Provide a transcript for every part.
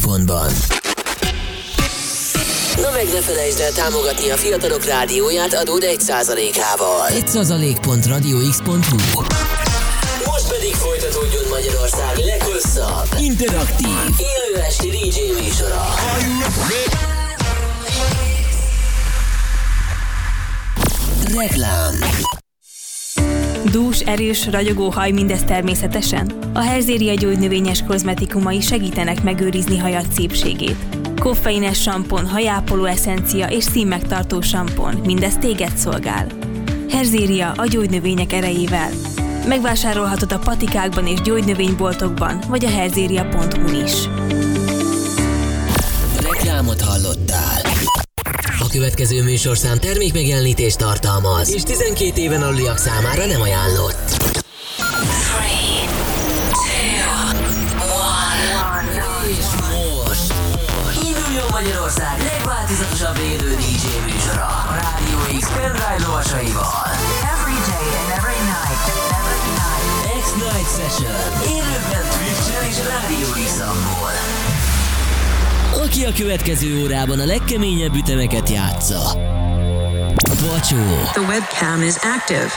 Tejfonban. Na meg ne felejtsd el támogatni a fiatalok rádióját adód 1%-ával. 1%.radiox.hu Most pedig folytatódjon Magyarország leghosszabb, interaktív, élő esti DJ műsora. Reklám Dús, erős, ragyogó haj mindez természetesen? A Herzéria gyógynövényes kozmetikumai segítenek megőrizni hajat szépségét. Koffeines sampon, hajápoló eszencia és színmegtartó sampon, mindez téged szolgál. Herzéria a gyógynövények erejével. Megvásárolhatod a patikákban és gyógynövényboltokban, vagy a herzéria.hu is. Következő műsorszám termékmegjelenítést tartalmaz, és 12 éven aluliak számára nem ajánlott. És most induljon Magyarország legváltozatosabb élő DJ műsora a Rádió X pendrive lovasaival. Every day and every night. Every night. X-Night Session. Aki a következő órában a legkeményebb ütemeket játsza. Bacsó. The webcam is active.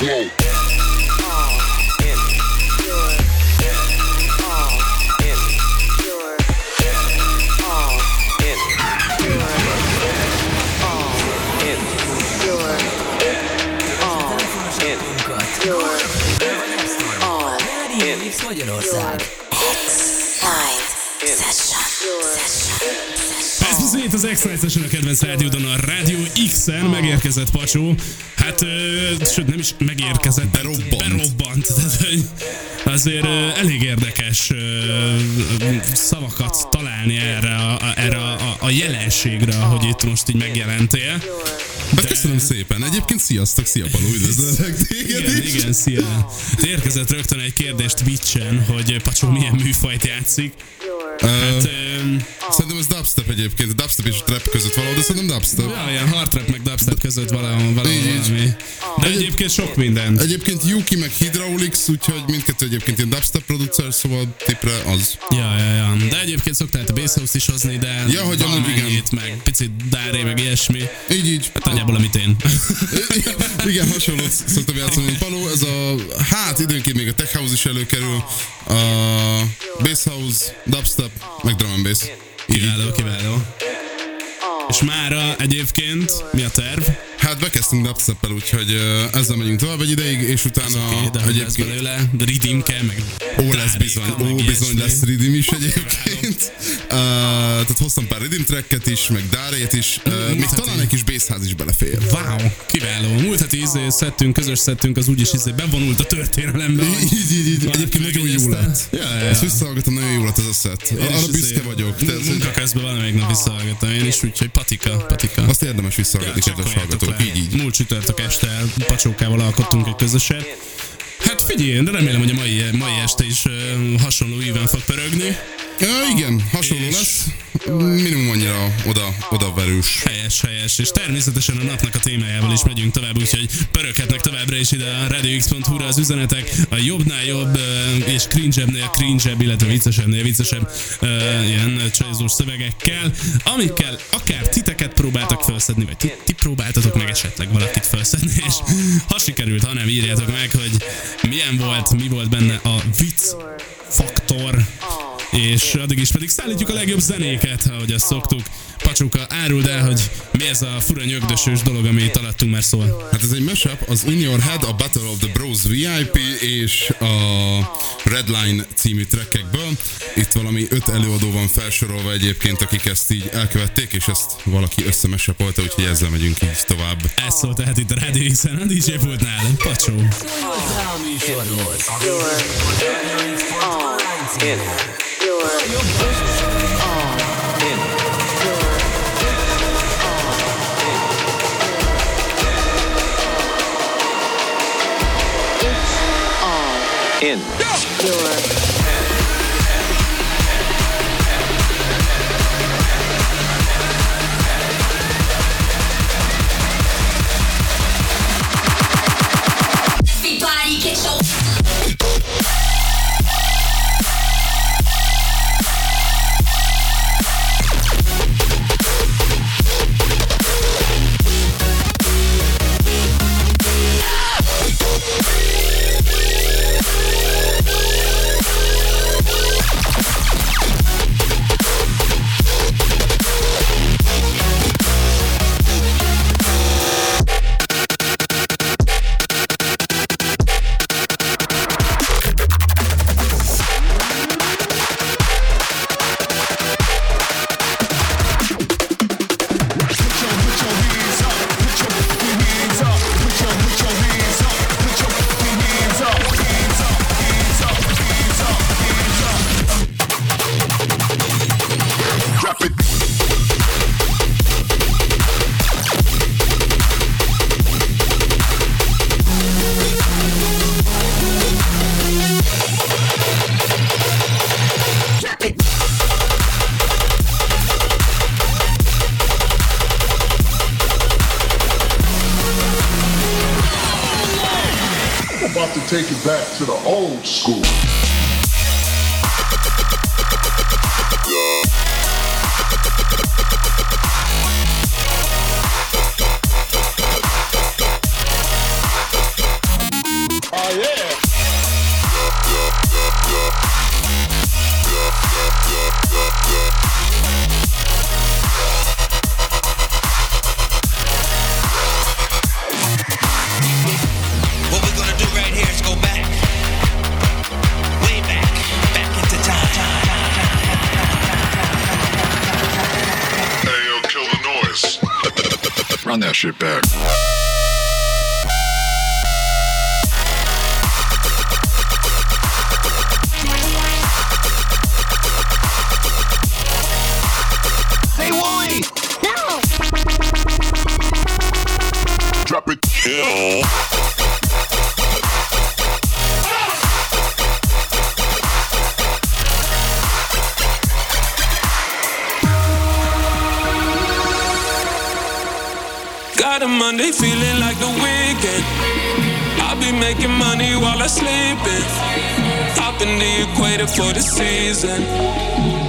Rádió X Magyarország. Ez bizony az X-Night a kedvenc rádiódon a Rádió X-en megérkezett Pacsó. Hát, ö, sőt nem is megérkezett, berobbant. berobbant. Azért ö, elég érdekes ö, szavakat találni erre, a, erre a, a, a jelenségre, hogy itt most így megjelentél. Hát köszönöm szépen. Egyébként sziasztok, szia Paló, üdvözlök téged Igen, is. igen, szia. Érkezett rögtön egy kérdés Twitch-en, hogy Pacsó milyen műfajt játszik. Hát, öm, Szerintem ez dubstep egyébként, a dubstep és trap között valahol, de szerintem dubstep. ja, ilyen hard rap meg dubstep között valahol, valahol Így, valami. De egyébként sok minden. Egyébként Yuki meg Hydraulics, úgyhogy mindkettő egyébként ilyen dubstep producer, szóval tipre az. Ja, ja, ja. De egyébként szoktál a bass house is hozni, de Ja, hogy amúgy valamennyit, meg picit dáré, meg ilyesmi. Így, így. Hát nagyjából, amit én. Igen, hasonlót szoktam játszani, mint Paló. Ez a, hát időnként még a tech house is előkerül, a bass house, dubstep, meg drum and bass. Kiváló, kiváló. És mára egyébként mi a terv? Hát bekezdtünk dubstep-el, úgyhogy ö, ezzel megyünk tovább egy ideig, és utána egyébként... belőle? De redeem kell, meg Ó, lesz bizony, ó, bizony lesz redeem is egyébként. Uh, tehát hoztam pár redeem tracket is, meg dárét is, uh, még talán egy kis bassház is belefér. Wow, kiváló. Múlt heti izé szettünk, közös szettünk, az úgyis izé bevonult a történelembe. Így, így, így, Egyébként nagyon jó lett. Ja, ja, Ezt visszahallgatom, nagyon jó lett ez a szett. Arra izé büszke vagyok. De ez, Munka közben valamelyik nap visszahallgattam én is, úgyhogy patika, patika. azt érdemes visszahallgatni, kedves hallgatók. Így. Múlt csütörtök este pacsókával alkottunk egy közöset. Hát figyelj, de remélem, hogy a mai, mai este is hasonló íven fog pörögni. Ja, igen, hasonló És- lesz. Minimum annyira oda, oda verős. Helyes, helyes, és természetesen a napnak a témájával is megyünk tovább, úgyhogy pöröghetnek továbbra is ide a radiox.hu-ra az üzenetek, a jobbnál jobb és cringe-ebbnél cringe illetve viccesebbnél viccesebb ilyen csajzós szövegekkel, amikkel akár titeket próbáltak felszedni, vagy ti, ti próbáltatok meg esetleg valakit felszedni, és ha sikerült, ha nem írjátok meg, hogy milyen volt, mi volt benne a vicc faktor, és addig is pedig szállítjuk a legjobb zenéket, ahogy azt szoktuk. Pacsuka, áruld el, hogy mi ez a fura nyögdösős dolog, amit alattunk már szól. Hát ez egy mashup, az In Your Head, a Battle of the Bros VIP és a Redline című trackekből. Itt valami öt előadó van felsorolva egyébként, akik ezt így elkövették, és ezt valaki összemesapolta, úgyhogy ezzel megyünk így tovább. Ez szól tehát itt a Rádió X-en, a DJ pultnál. Pacsó. A műsorhoz. In. In. In. Everybody to the old school. not sleeping. Hopping the equator for the season.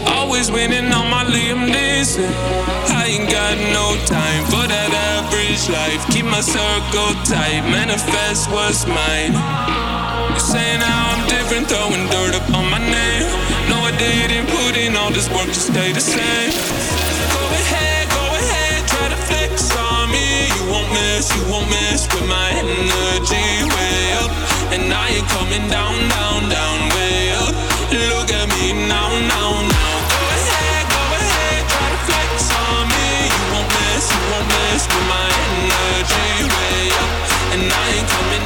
Always winning on my Liam Neeson. I ain't got no time for that average life. Keep my circle tight, manifest what's mine. You saying how I'm different, throwing dirt up on my name. No, I didn't put in all this work to stay the same. Go ahead, go ahead, try to flex on me. You won't miss, you won't mess with my energy way up. And I ain't coming down, down, down way up. Look at me now, now, now. Go ahead, go ahead, try to flex on me. You won't mess, you won't mess with my energy way up. And I ain't coming.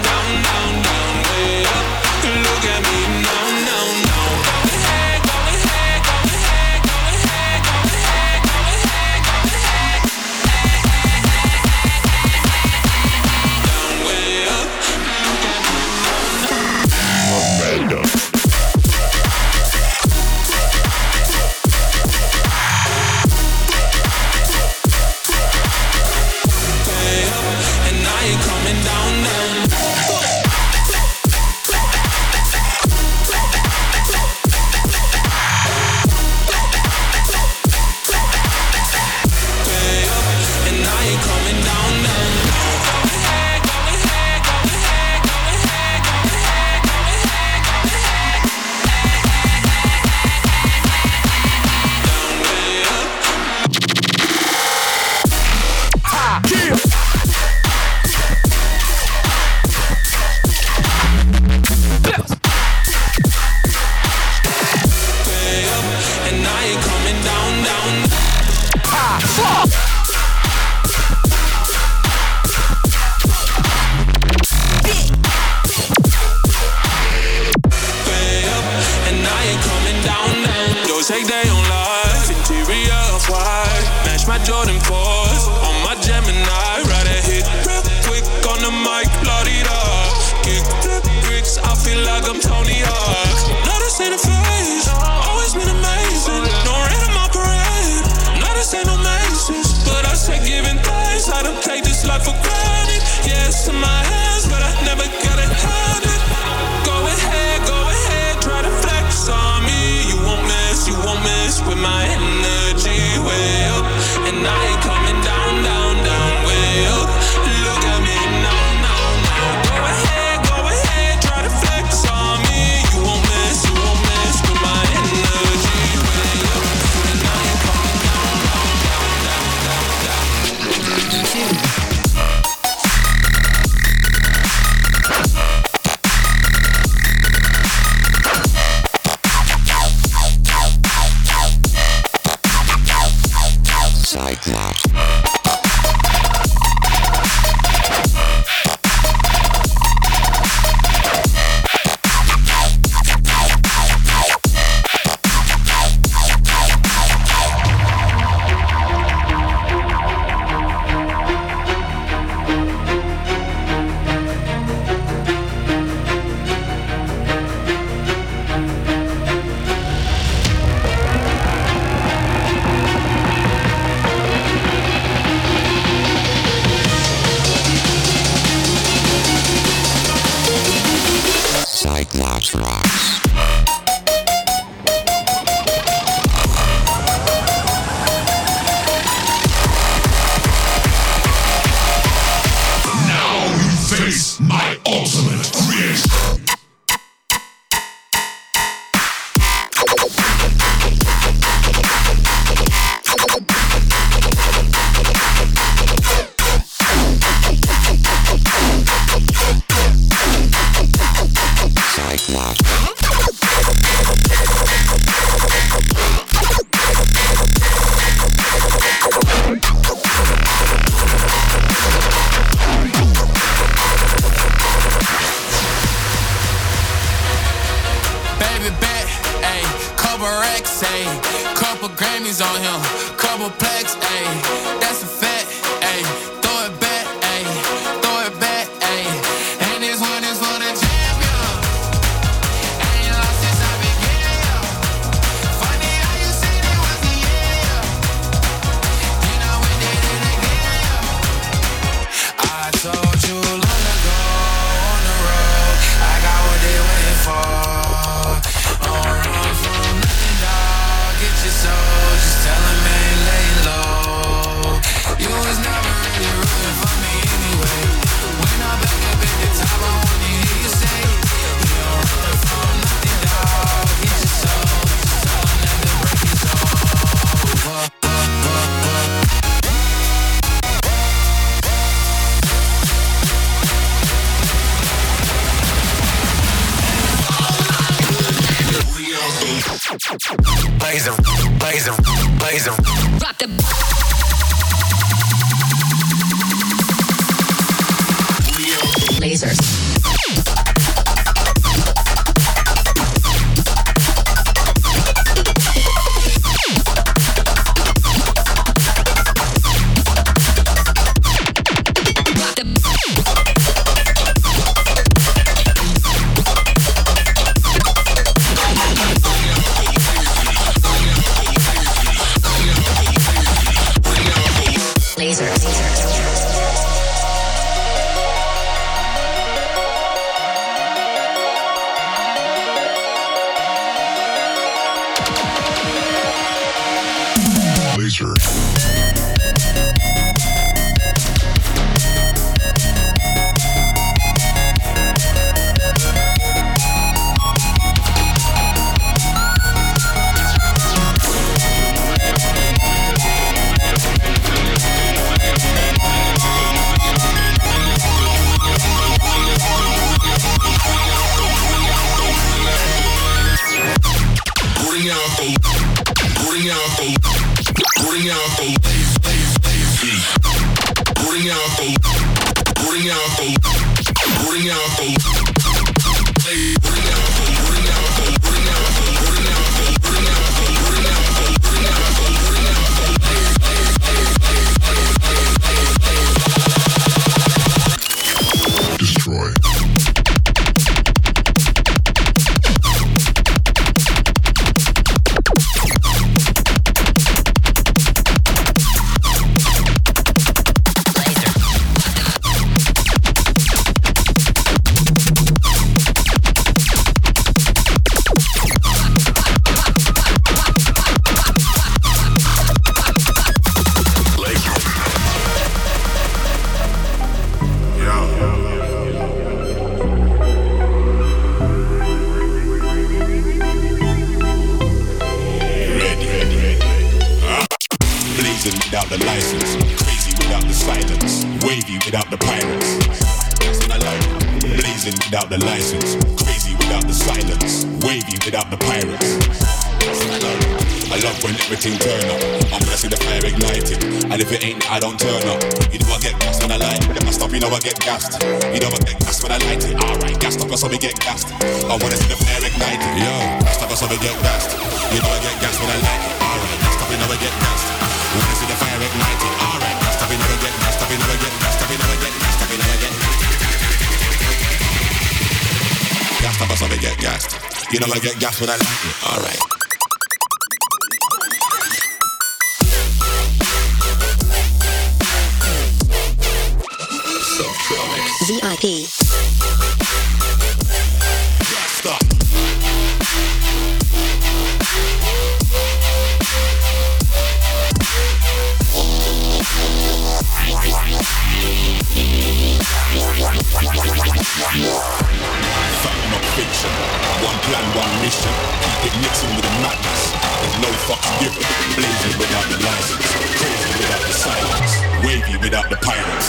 plan, one mission. Keep it mixing with the madness. There's no fucks given. Blazing without the license. Crazy without the silence. Wavy without the pirates.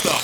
Stop.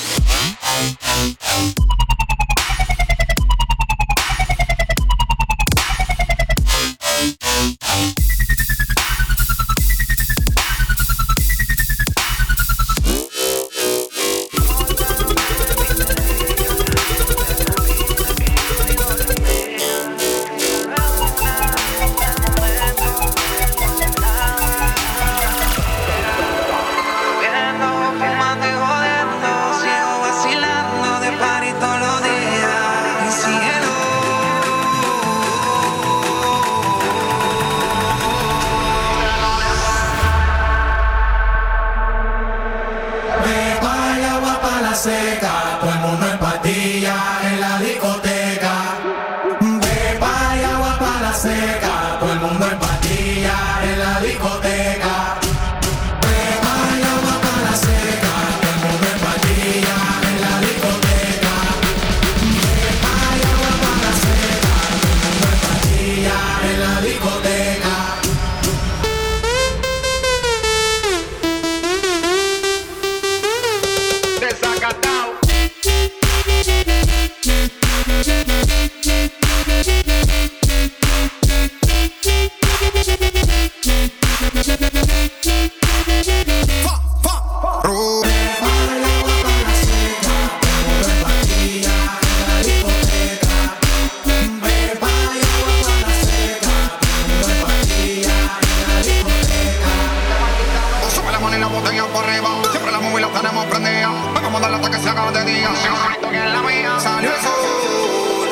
en la botella por arriba. Siempre la móvil la tenemos prendida. Vamos a mandar hasta que se haga de día. Estoy en la mía. Salió el sol.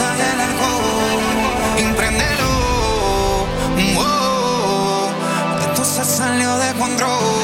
La del alcohol. Impréndelo. Esto se salió de control.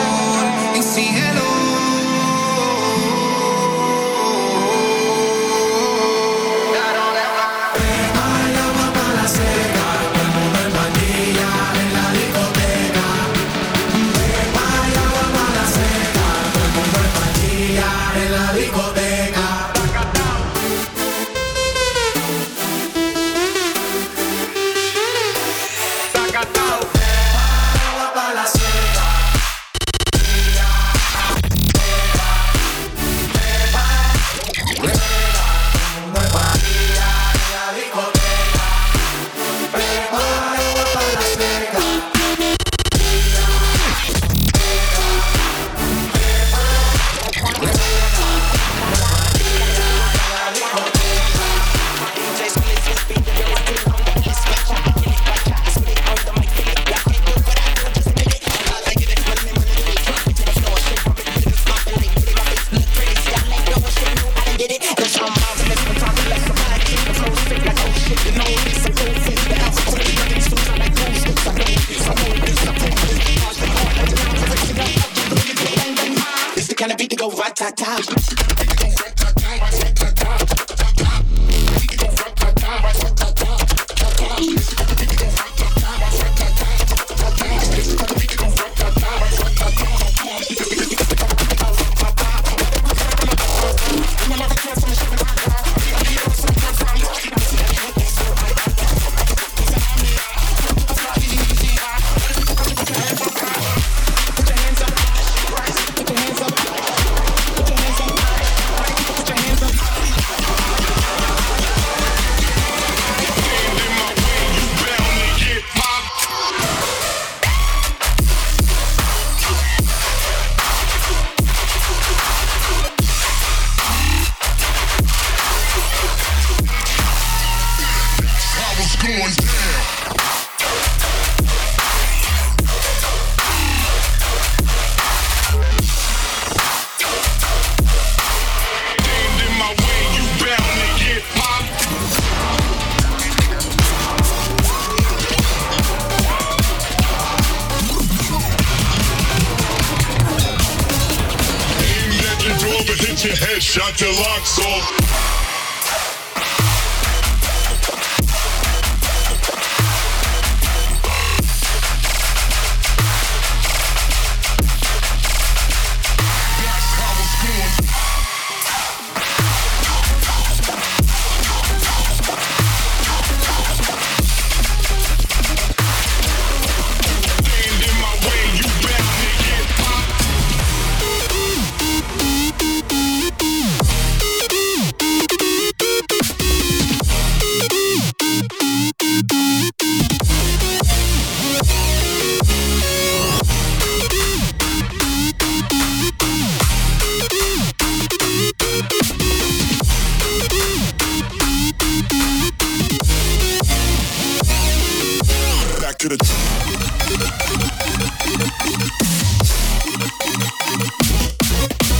get it. Thank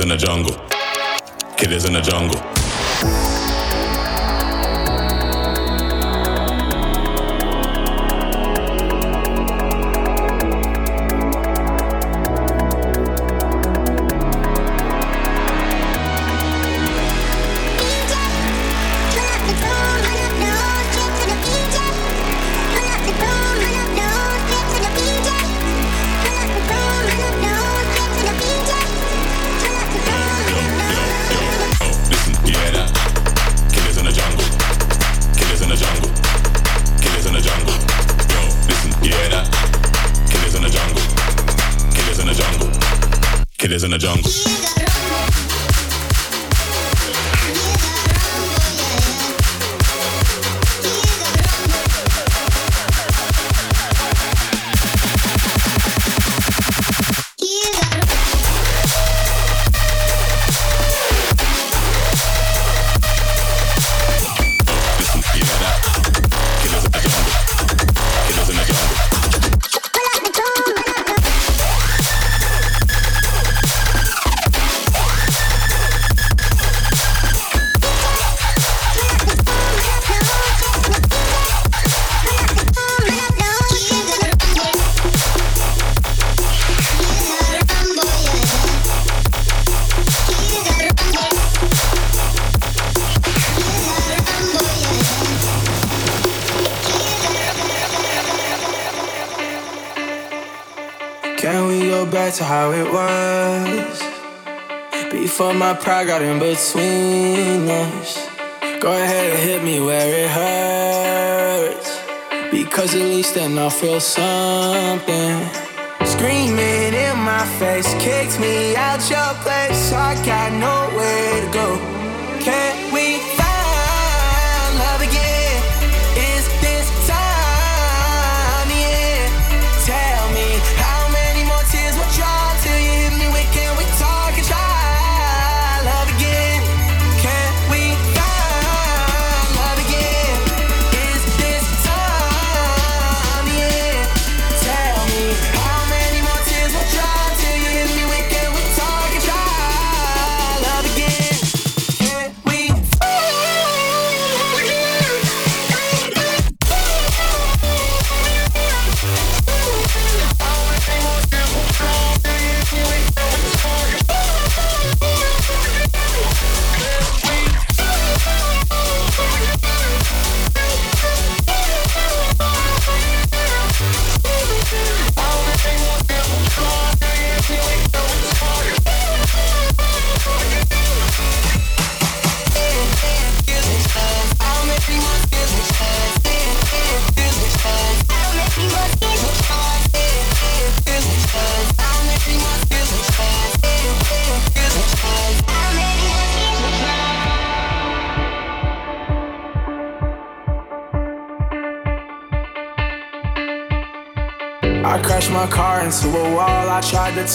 in the jungle. Killers in the jungle. it is in the jungle. in between us. Go ahead and hit me where it hurts. Because at least then I'll feel something. Screaming in my face, kicked me out your place. I got nowhere to go.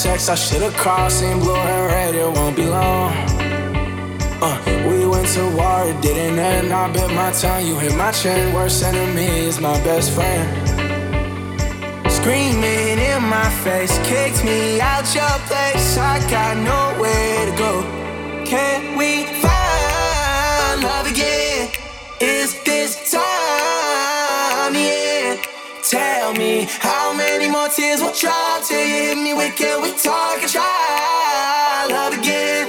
Text, I should've called. Seen blue and red, it won't be long. Uh, we went to war, it didn't end. I bit my tongue, you hit my chin. Worst enemy is my best friend. Screaming in my face, kicked me out your place. I got nowhere to go. Can we is what trying to hit me with. Can we talk and try love again?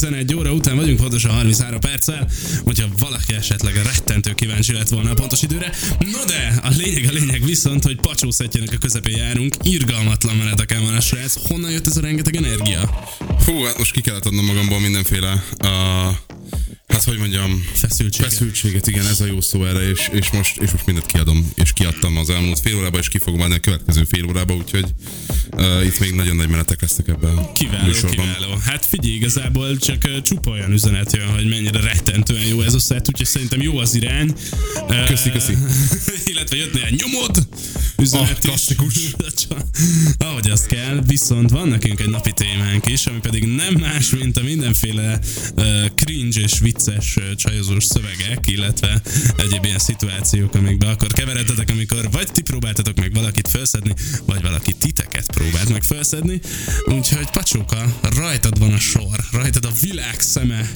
11 óra után vagyunk, pontosan 33 perccel. Hogyha valaki esetleg rettentő kíváncsi lett volna a pontos időre. No de, a lényeg a lényeg viszont, hogy pacsó szettjének a közepén járunk. Irgalmatlan meneteken van a srác. Honnan jött ez a rengeteg energia? Fú, hát most ki kellett adnom magamból mindenféle uh, Hát hogy mondjam, feszültséget. feszültséget, igen, ez a jó szó erre, és, és, most, és most mindent kiadom, és kiadtam az elmúlt fél órába, és ki fogom adni a következő fél órába, úgyhogy uh, itt még nagyon nagy menetek lesznek ebben Kiváló, műsorban. kiváló. Hát figyelj, igazából csak uh, csupa olyan üzenet jön, hogy mennyire rettentően jó ez a szett, úgyhogy szerintem jó az irány. Uh, Köszi, köszi. illetve jött néhány nyomod üzenet Ah, klasszikus. Ahogy azt kell, viszont van nekünk egy napi témánk is, ami pedig nem más, mint a mindenféle uh, cringe és vicces uh, csajozós szövegek, illetve egyéb ilyen szituációk, amikbe akkor keveredtetek, amikor vagy ti próbáltatok meg valakit felszedni, vagy valaki titeket próbált meg felszedni. Úgyhogy Pacsóka, rajtad van a sor, rajtad a világ szeme,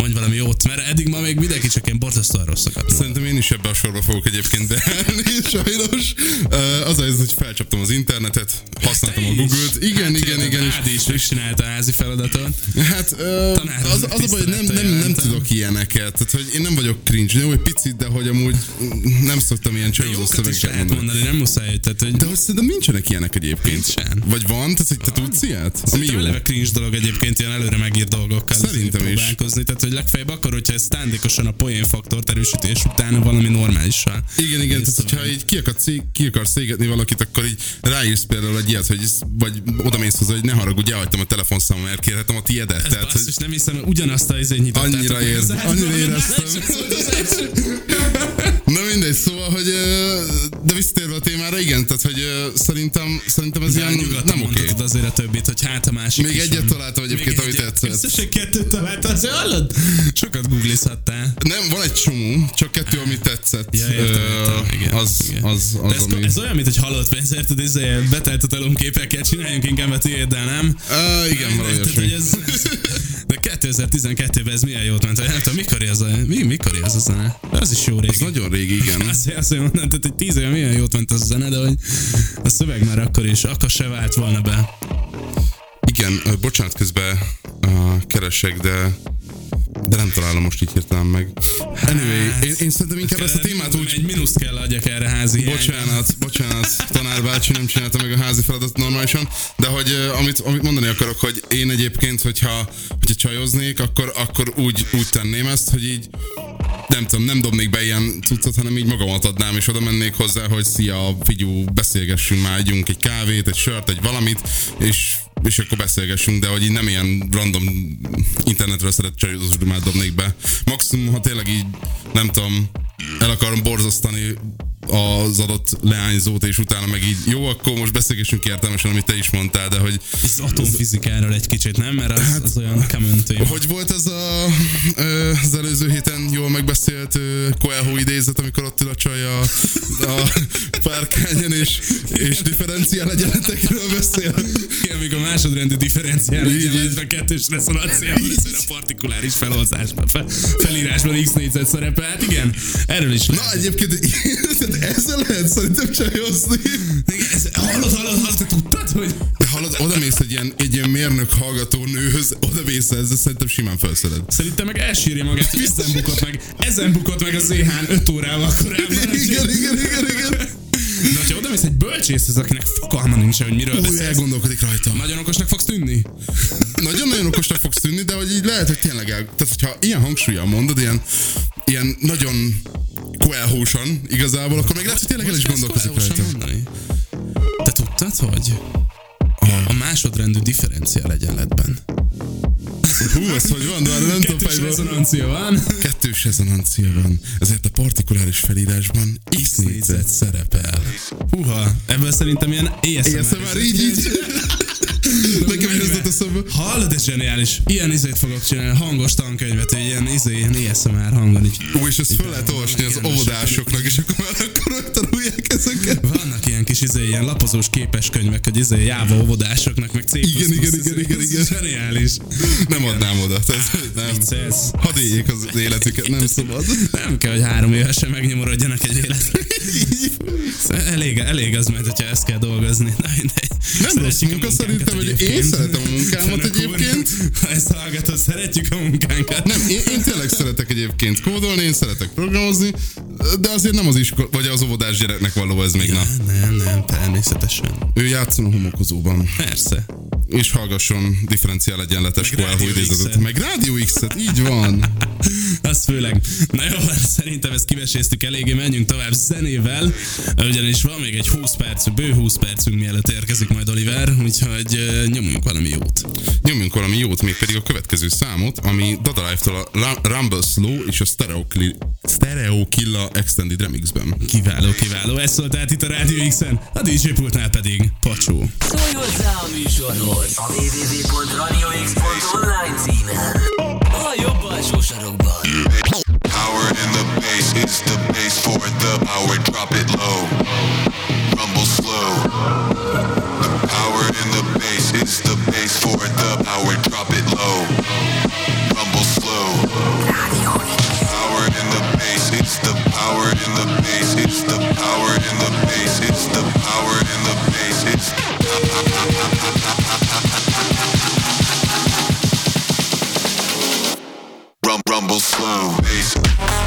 mondj valami jót, mert eddig ma még mindenki csak ilyen borzasztóan rosszakat. Szerintem én is ebbe a sorba fogok egyébként beállni, sajnos. Az az, hogy felcsaptam az internetet, használtam a Google-t. Igen, hát, igen, igen. Ádi is megcsinálta a házi feladatot. Hát Tanárhoz az, az a baj, hogy nem, nem, nem tudok ilyeneket. Tehát, hogy én nem vagyok cringe. Jó, egy picit, de hogy amúgy nem szoktam ilyen csajozó szövegeket mondani. mondani, nem muszáj, tehát hogy De hogy szerintem nincsenek ilyenek egyébként. Nincsen. Vagy van? Tehát, hogy te tudsz ilyet? Ami jó. cringe dolog egyébként ilyen előre megírt dolgokkal Szerintem is. tehát hogy legfeljebb akkor, hogyha ez szándékosan a poén faktort erősítés utána valami normálisan. Igen, igen, tehát hogyha így ki, akarsz, szé- ki akarsz szégetni valakit, akkor így ráírsz például egy ilyet, hogy vagy oda mész hozzá, hogy ne haragudj, elhagytam a telefonszámom, mert kérhetem a tiedet. Ez Tehát, hogy basszus, nem hiszem, hogy ugyanazt a izét nyitottátok. Annyira ér- annyira éreztem. Mindegy, szóval, hogy de visszatérve a témára, igen, tehát, hogy szerintem, szerintem ez De ilyen nem oké. mondhatod azért a többit, hogy hát a másik Még egyet van. találtam egyébként, Még ami egyet. tetszett. Összesen kettőt találtál, azért hallod? Sokat googlizhattál. Nem, van egy csomó, csak kettő, ami tetszett. Ja, értem, értem, Ö, igen, az, igen. az, De az, ez, ami... ez, olyan, mint hogy halott pénz, érted, ez betelt a talomképekkel, csináljunk inkább a tiéddel, nem? Uh, igen, valami hogy ez, de 2012-ben ez milyen jót ment, hogy nem tudom, mikor ez a, mi, mikor ez a zene? Az is jó régi. Az nagyon régi, igen. Azt, azt mondom, tehát, hogy tíz éve milyen jót ment az a zene, de hogy a szöveg már akkor is, akkor se vált volna be. Igen, bocsánat, közben uh, keresek, de de nem találom most így hirtelen meg. Anyway, én, én szerintem inkább ezt a témát úgy... Egy mínuszt kell adjak erre házi Bocsánat, bocsánat, tanár nem csinálta meg a házi feladatot normálisan, de hogy amit, amit mondani akarok, hogy én egyébként, hogyha, hogyha csajoznék, akkor, akkor úgy, úgy tenném ezt, hogy így nem tudom, nem dobnék be ilyen cuccot, hanem így magamat adnám, és oda mennék hozzá, hogy szia, figyú, beszélgessünk már, együnk egy kávét, egy sört, egy valamit, és és akkor beszélgessünk, de hogy így nem ilyen random internetről szeret csajozósdomát dobnék be. Maximum, ha tényleg így, nem tudom, el akarom borzasztani az adott leányzót, és utána meg így, jó, akkor most beszélgessünk értelmesen, amit te is mondtál, de hogy... Az atomfizikáról egy kicsit, nem? Mert az, hát, az olyan téma. Hogy volt ez a, az előző héten jól megbeszélt Coelho idézet, amikor ott ül a csaj a, a párkányon, és, és differenciál egyenletekről beszél? Igen, amikor a másodrendű differenciál egyenletben kettős reszonanciával, ez a partikuláris felhozásban, fel, felírásban x négyzet szerepel. Hát igen, erről is Na egyébként ezzel lehet szerintem csajozni. Ez, hallod, hallod, hallod, te tudtad, hogy... De hallod, oda mész egy ilyen, egy ilyen mérnök hallgató nőhöz, oda mész ezzel, szerintem simán felszeded. Szerintem meg elsírja magát, hogy ezen bukott meg, ezen bukott meg a ZH-n 5 órával korábban. Igen, igen, igen, igen. De ha oda mész egy bölcsészhez, akinek fogalma nincs, hogy miről beszélsz. elgondolkodik rajta. Nagyon okosnak fogsz tűnni? Nagyon-nagyon okosnak fogsz tűnni, de hogy így lehet, hogy tényleg el... Tehát, hogyha ilyen hangsúlyjal mondod, ilyen, ilyen nagyon koelhósan igazából, akkor még lehet, hogy tényleg el is gondolkozik rajta. Mondani? Te tudtad, hogy másodrendű differenciál egyenletben Hú, ez hogy van, de nem tudom Kettős rezonancia van. Kettős rezonancia van. Ezért a partikuláris felírásban X négyzet szerepel. Húha, ebből szerintem ilyen ASMR. ASMR, így, így. Nekem ez jutott eszembe. Hallod, ez zseniális. Ilyen izét fogok csinálni, hangos tankönyvet, egy ilyen izé, ilyen ASMR hangon így. Ú, és ezt föl lehet olvasni az óvodásoknak, és akkor már akkor megtanulják ezeket. Vannak ilyen kis izé, ilyen lapozós képes könyvek, hogy izé, jáva óvodásoknak, meg C++. Igen, igen, igen, igen, igen. Zseniális. Nem adnám oda. Tehát, nem. Hadd éljék az életüket, nem szabad. Nem kell, hogy három évesen megnyomorodjanak egy életre. elég, elég az majd, hogyha ezt kell dolgozni. Na, mindegy. Nem rossz munka szerintem, hogy én szeretem a munkámat egyébként. Ha ezt hallgatod, szeretjük a munkánkat. Nem, én, én tényleg szeretek egyébként kódolni, én szeretek programozni, de azért nem az iskola, vagy az óvodás gyereknek való ez még, ja, na. Nem, nem, természetesen. Ő játszon a homokozóban. Persze. És hallgasson differenciál egyenletes Coelho idézetet. Meg Rádió X-et, így van. Az főleg. Na jó, szerintem ezt kiveséztük eléggé, menjünk tovább zenével, ugyanis van még egy 20 perc, bő 20 percünk mielőtt érkezik majd Oliver, úgyhogy nyomjunk valami jót. Nyomjunk valami jót, még pedig a következő számot, ami Dada Life-tól a Rum- Rumble Slow és a Stereo, Kli- Stereo Killa Extended Remixben. Kiváló, kiváló. Ez szólt át itt a Rádió X-en, a DJ pultnál pedig Pacsó. Szólj hozzá a műsorhoz a www.radiox.online. A jobb alsó sarokban. Power in the bass, it's the bass for the power, drop it low. Rumble slow. Power in the bass, it's the bass for the power, drop it low. Rumble slow. Bass.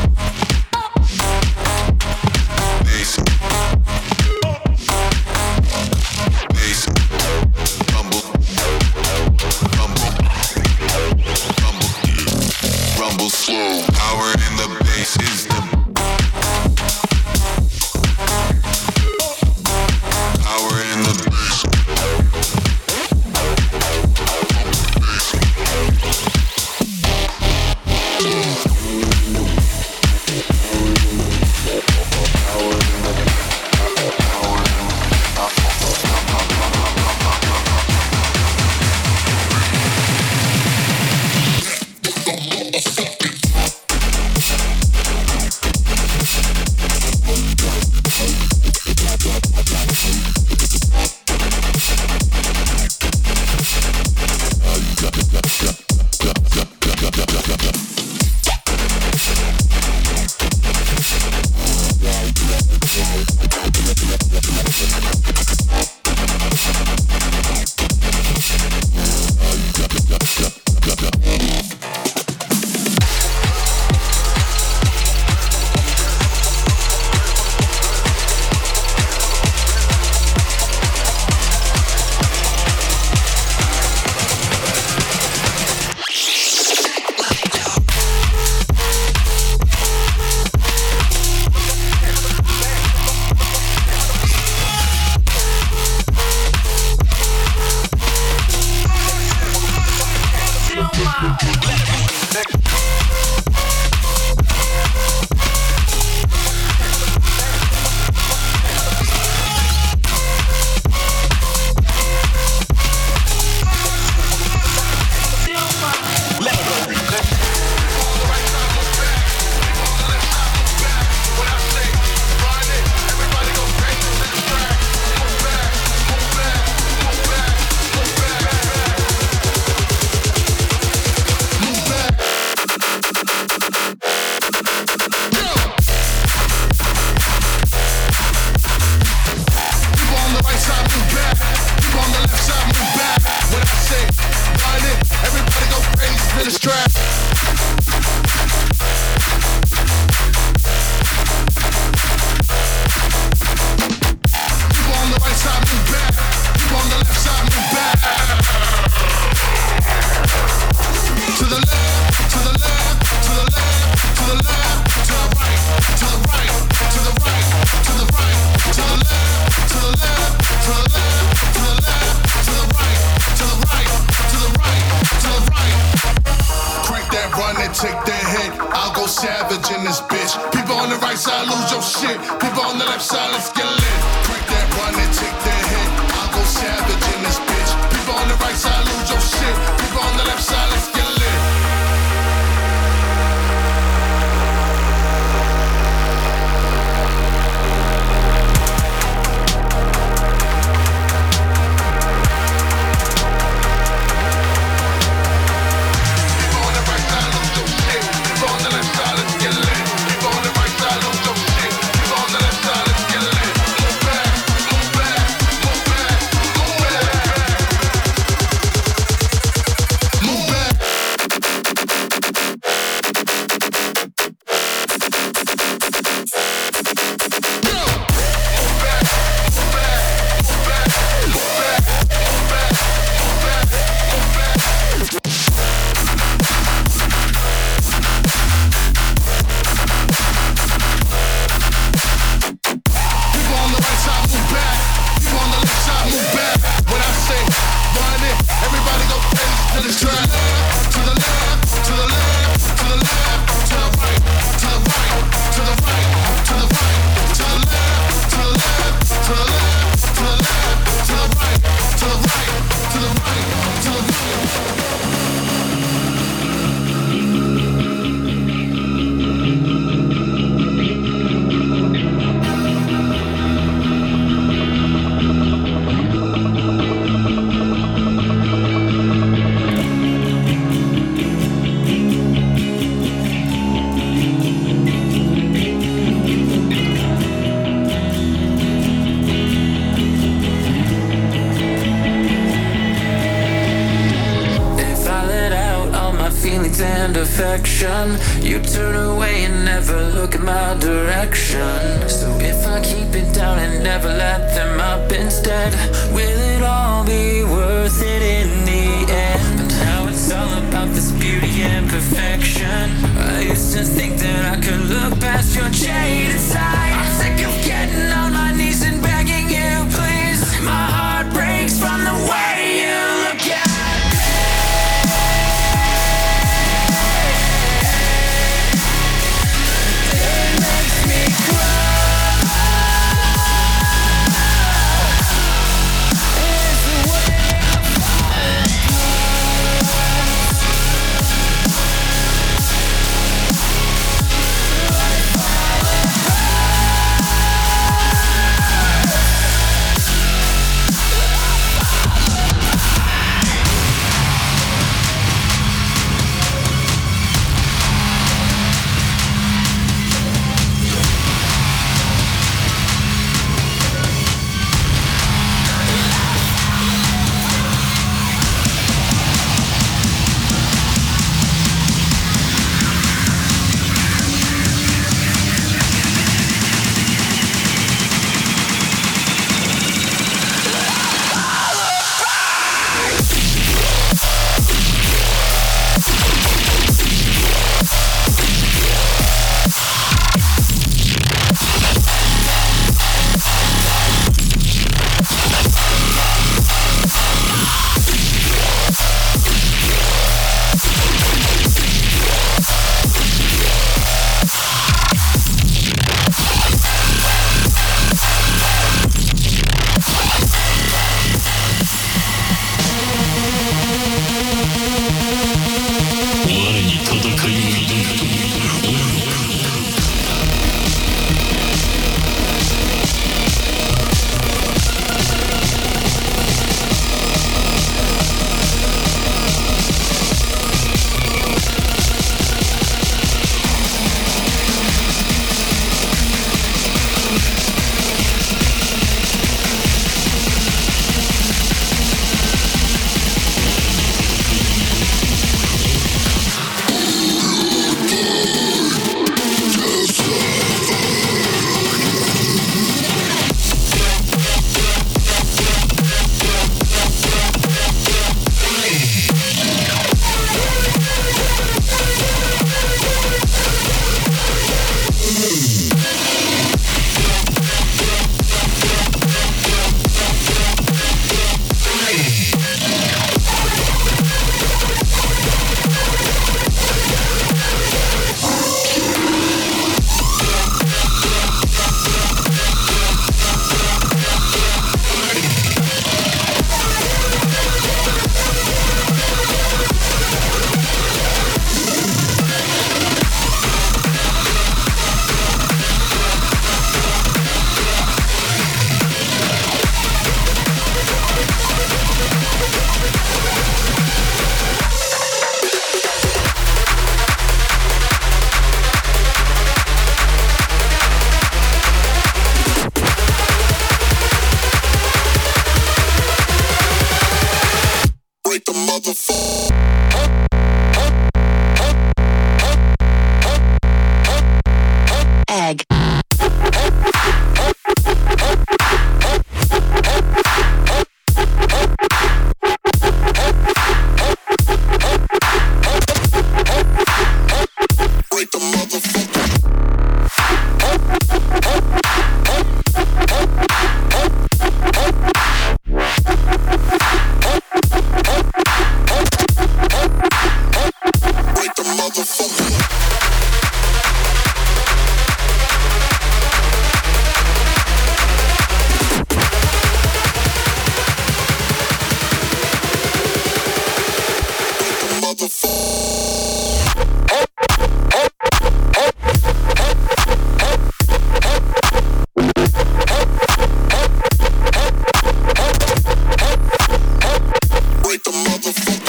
Motherfucker.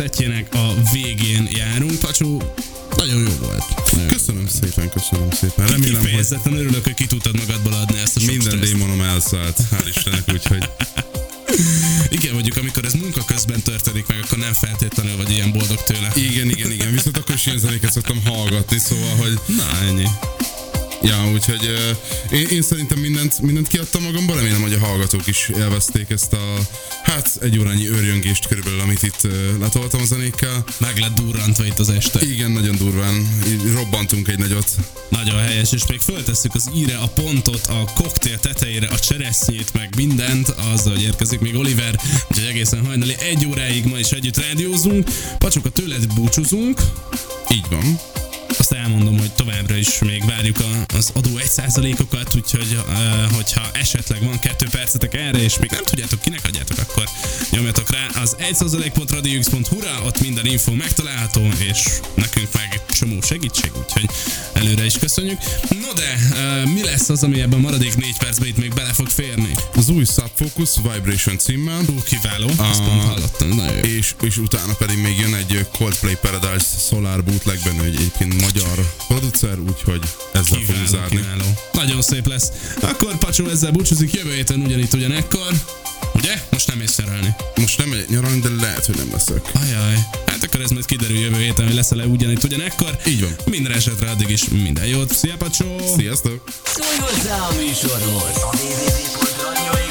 Szettjének a végén járunk. Pacsó, nagyon jó volt. Nagyon Köszönöm szépen, köszönöm szépen. Remélem, hogy Kifejezetten örülök, hogy ki tudtad magadból adni ezt a minden stresszt. démonom elszállt, hál' Istennek, úgyhogy Igen, mondjuk amikor ez munka közben történik meg, akkor nem feltétlenül vagy ilyen boldog tőle. igen, igen, igen. Viszont akkor is ilyen zenéket szoktam hallgatni, szóval, hogy Na, ennyi. Ja, úgyhogy uh, én, én szerintem mindent, mindent kiadtam magamból, remélem, hogy a hallgatók is élvezték ezt a, hát egy órányi őrjöngést körülbelül, amit itt uh, letoltam a zenékkel. Meg lett durrantva itt az este. Igen, nagyon durván, így robbantunk egy nagyot. Nagyon helyes, és még föltesszük az íre, a pontot, a koktél tetejére, a cseresznyét, meg mindent, azzal, hogy érkezik még Oliver, úgyhogy egészen hajnali egy óráig ma is együtt rádiózunk. Pacsoka, tőled búcsúzunk, Így van. Azt elmondom, hogy továbbra is még várjuk a, az adó 1%-okat, úgyhogy uh, hogyha esetleg van kettő percetek erre, és még nem tudjátok kinek adjátok, akkor nyomjatok rá az 1%.radiox.hu-ra, ott minden info megtalálható, és nekünk meg csomó segítség, úgyhogy előre is köszönjük. No de, uh, mi lesz az, ami ebben a maradék négy percben itt még bele fog férni? Az új Subfocus Vibration címmel. Hú, kiváló, azt pont hallottam, nagyon jó. És, és utána pedig még jön egy Coldplay Paradise Solar bootlegben, hogy egyébként magyar producer, úgyhogy ezzel fogunk Kiváló, zárni. kiváló. Nagyon szép lesz. Akkor Pacsó ezzel búcsúzik jövő héten ugyanitt ugyanekkor. Ugye? Most nem ész szerelni. Most nem megyek nyaralni, de lehet, hogy nem leszek. Ajaj. Hát akkor ez majd kiderül jövő héten, hogy lesz-e le ugyanitt ugyanekkor. Így van. Minden esetre addig is minden jót. Szia Pacsó! Sziasztok! Szólj hozzá a műsorhoz! A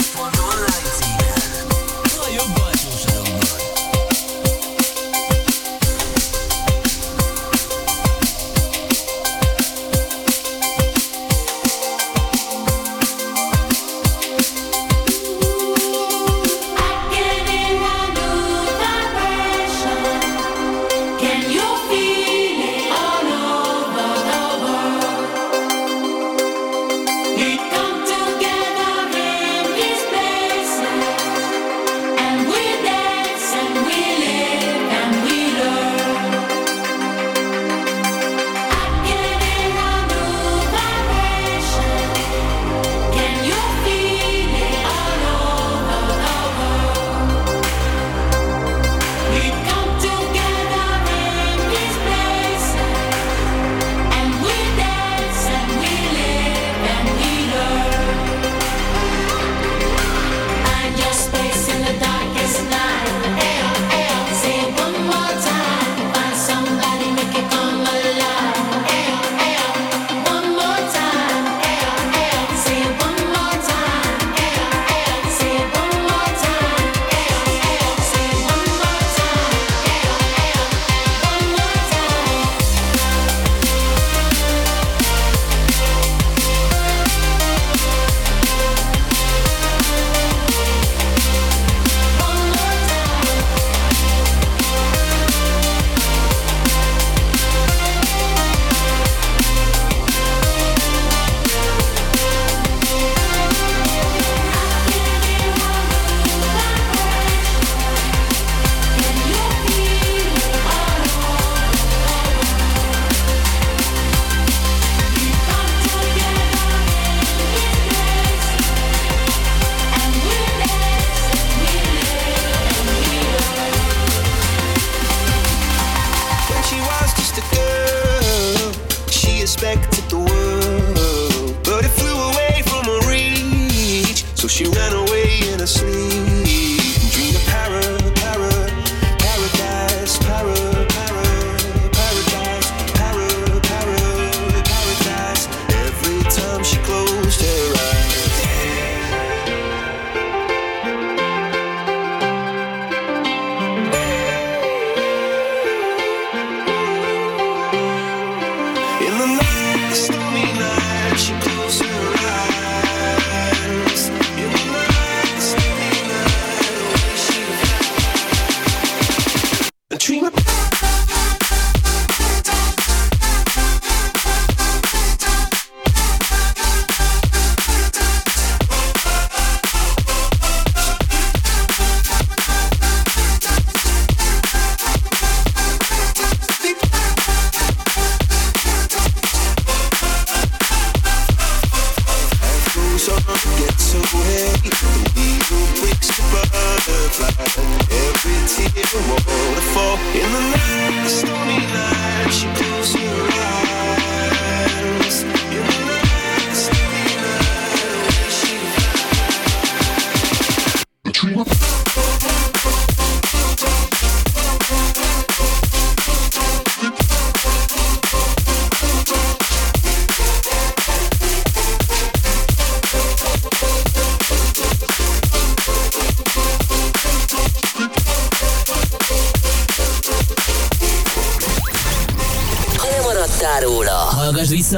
respect.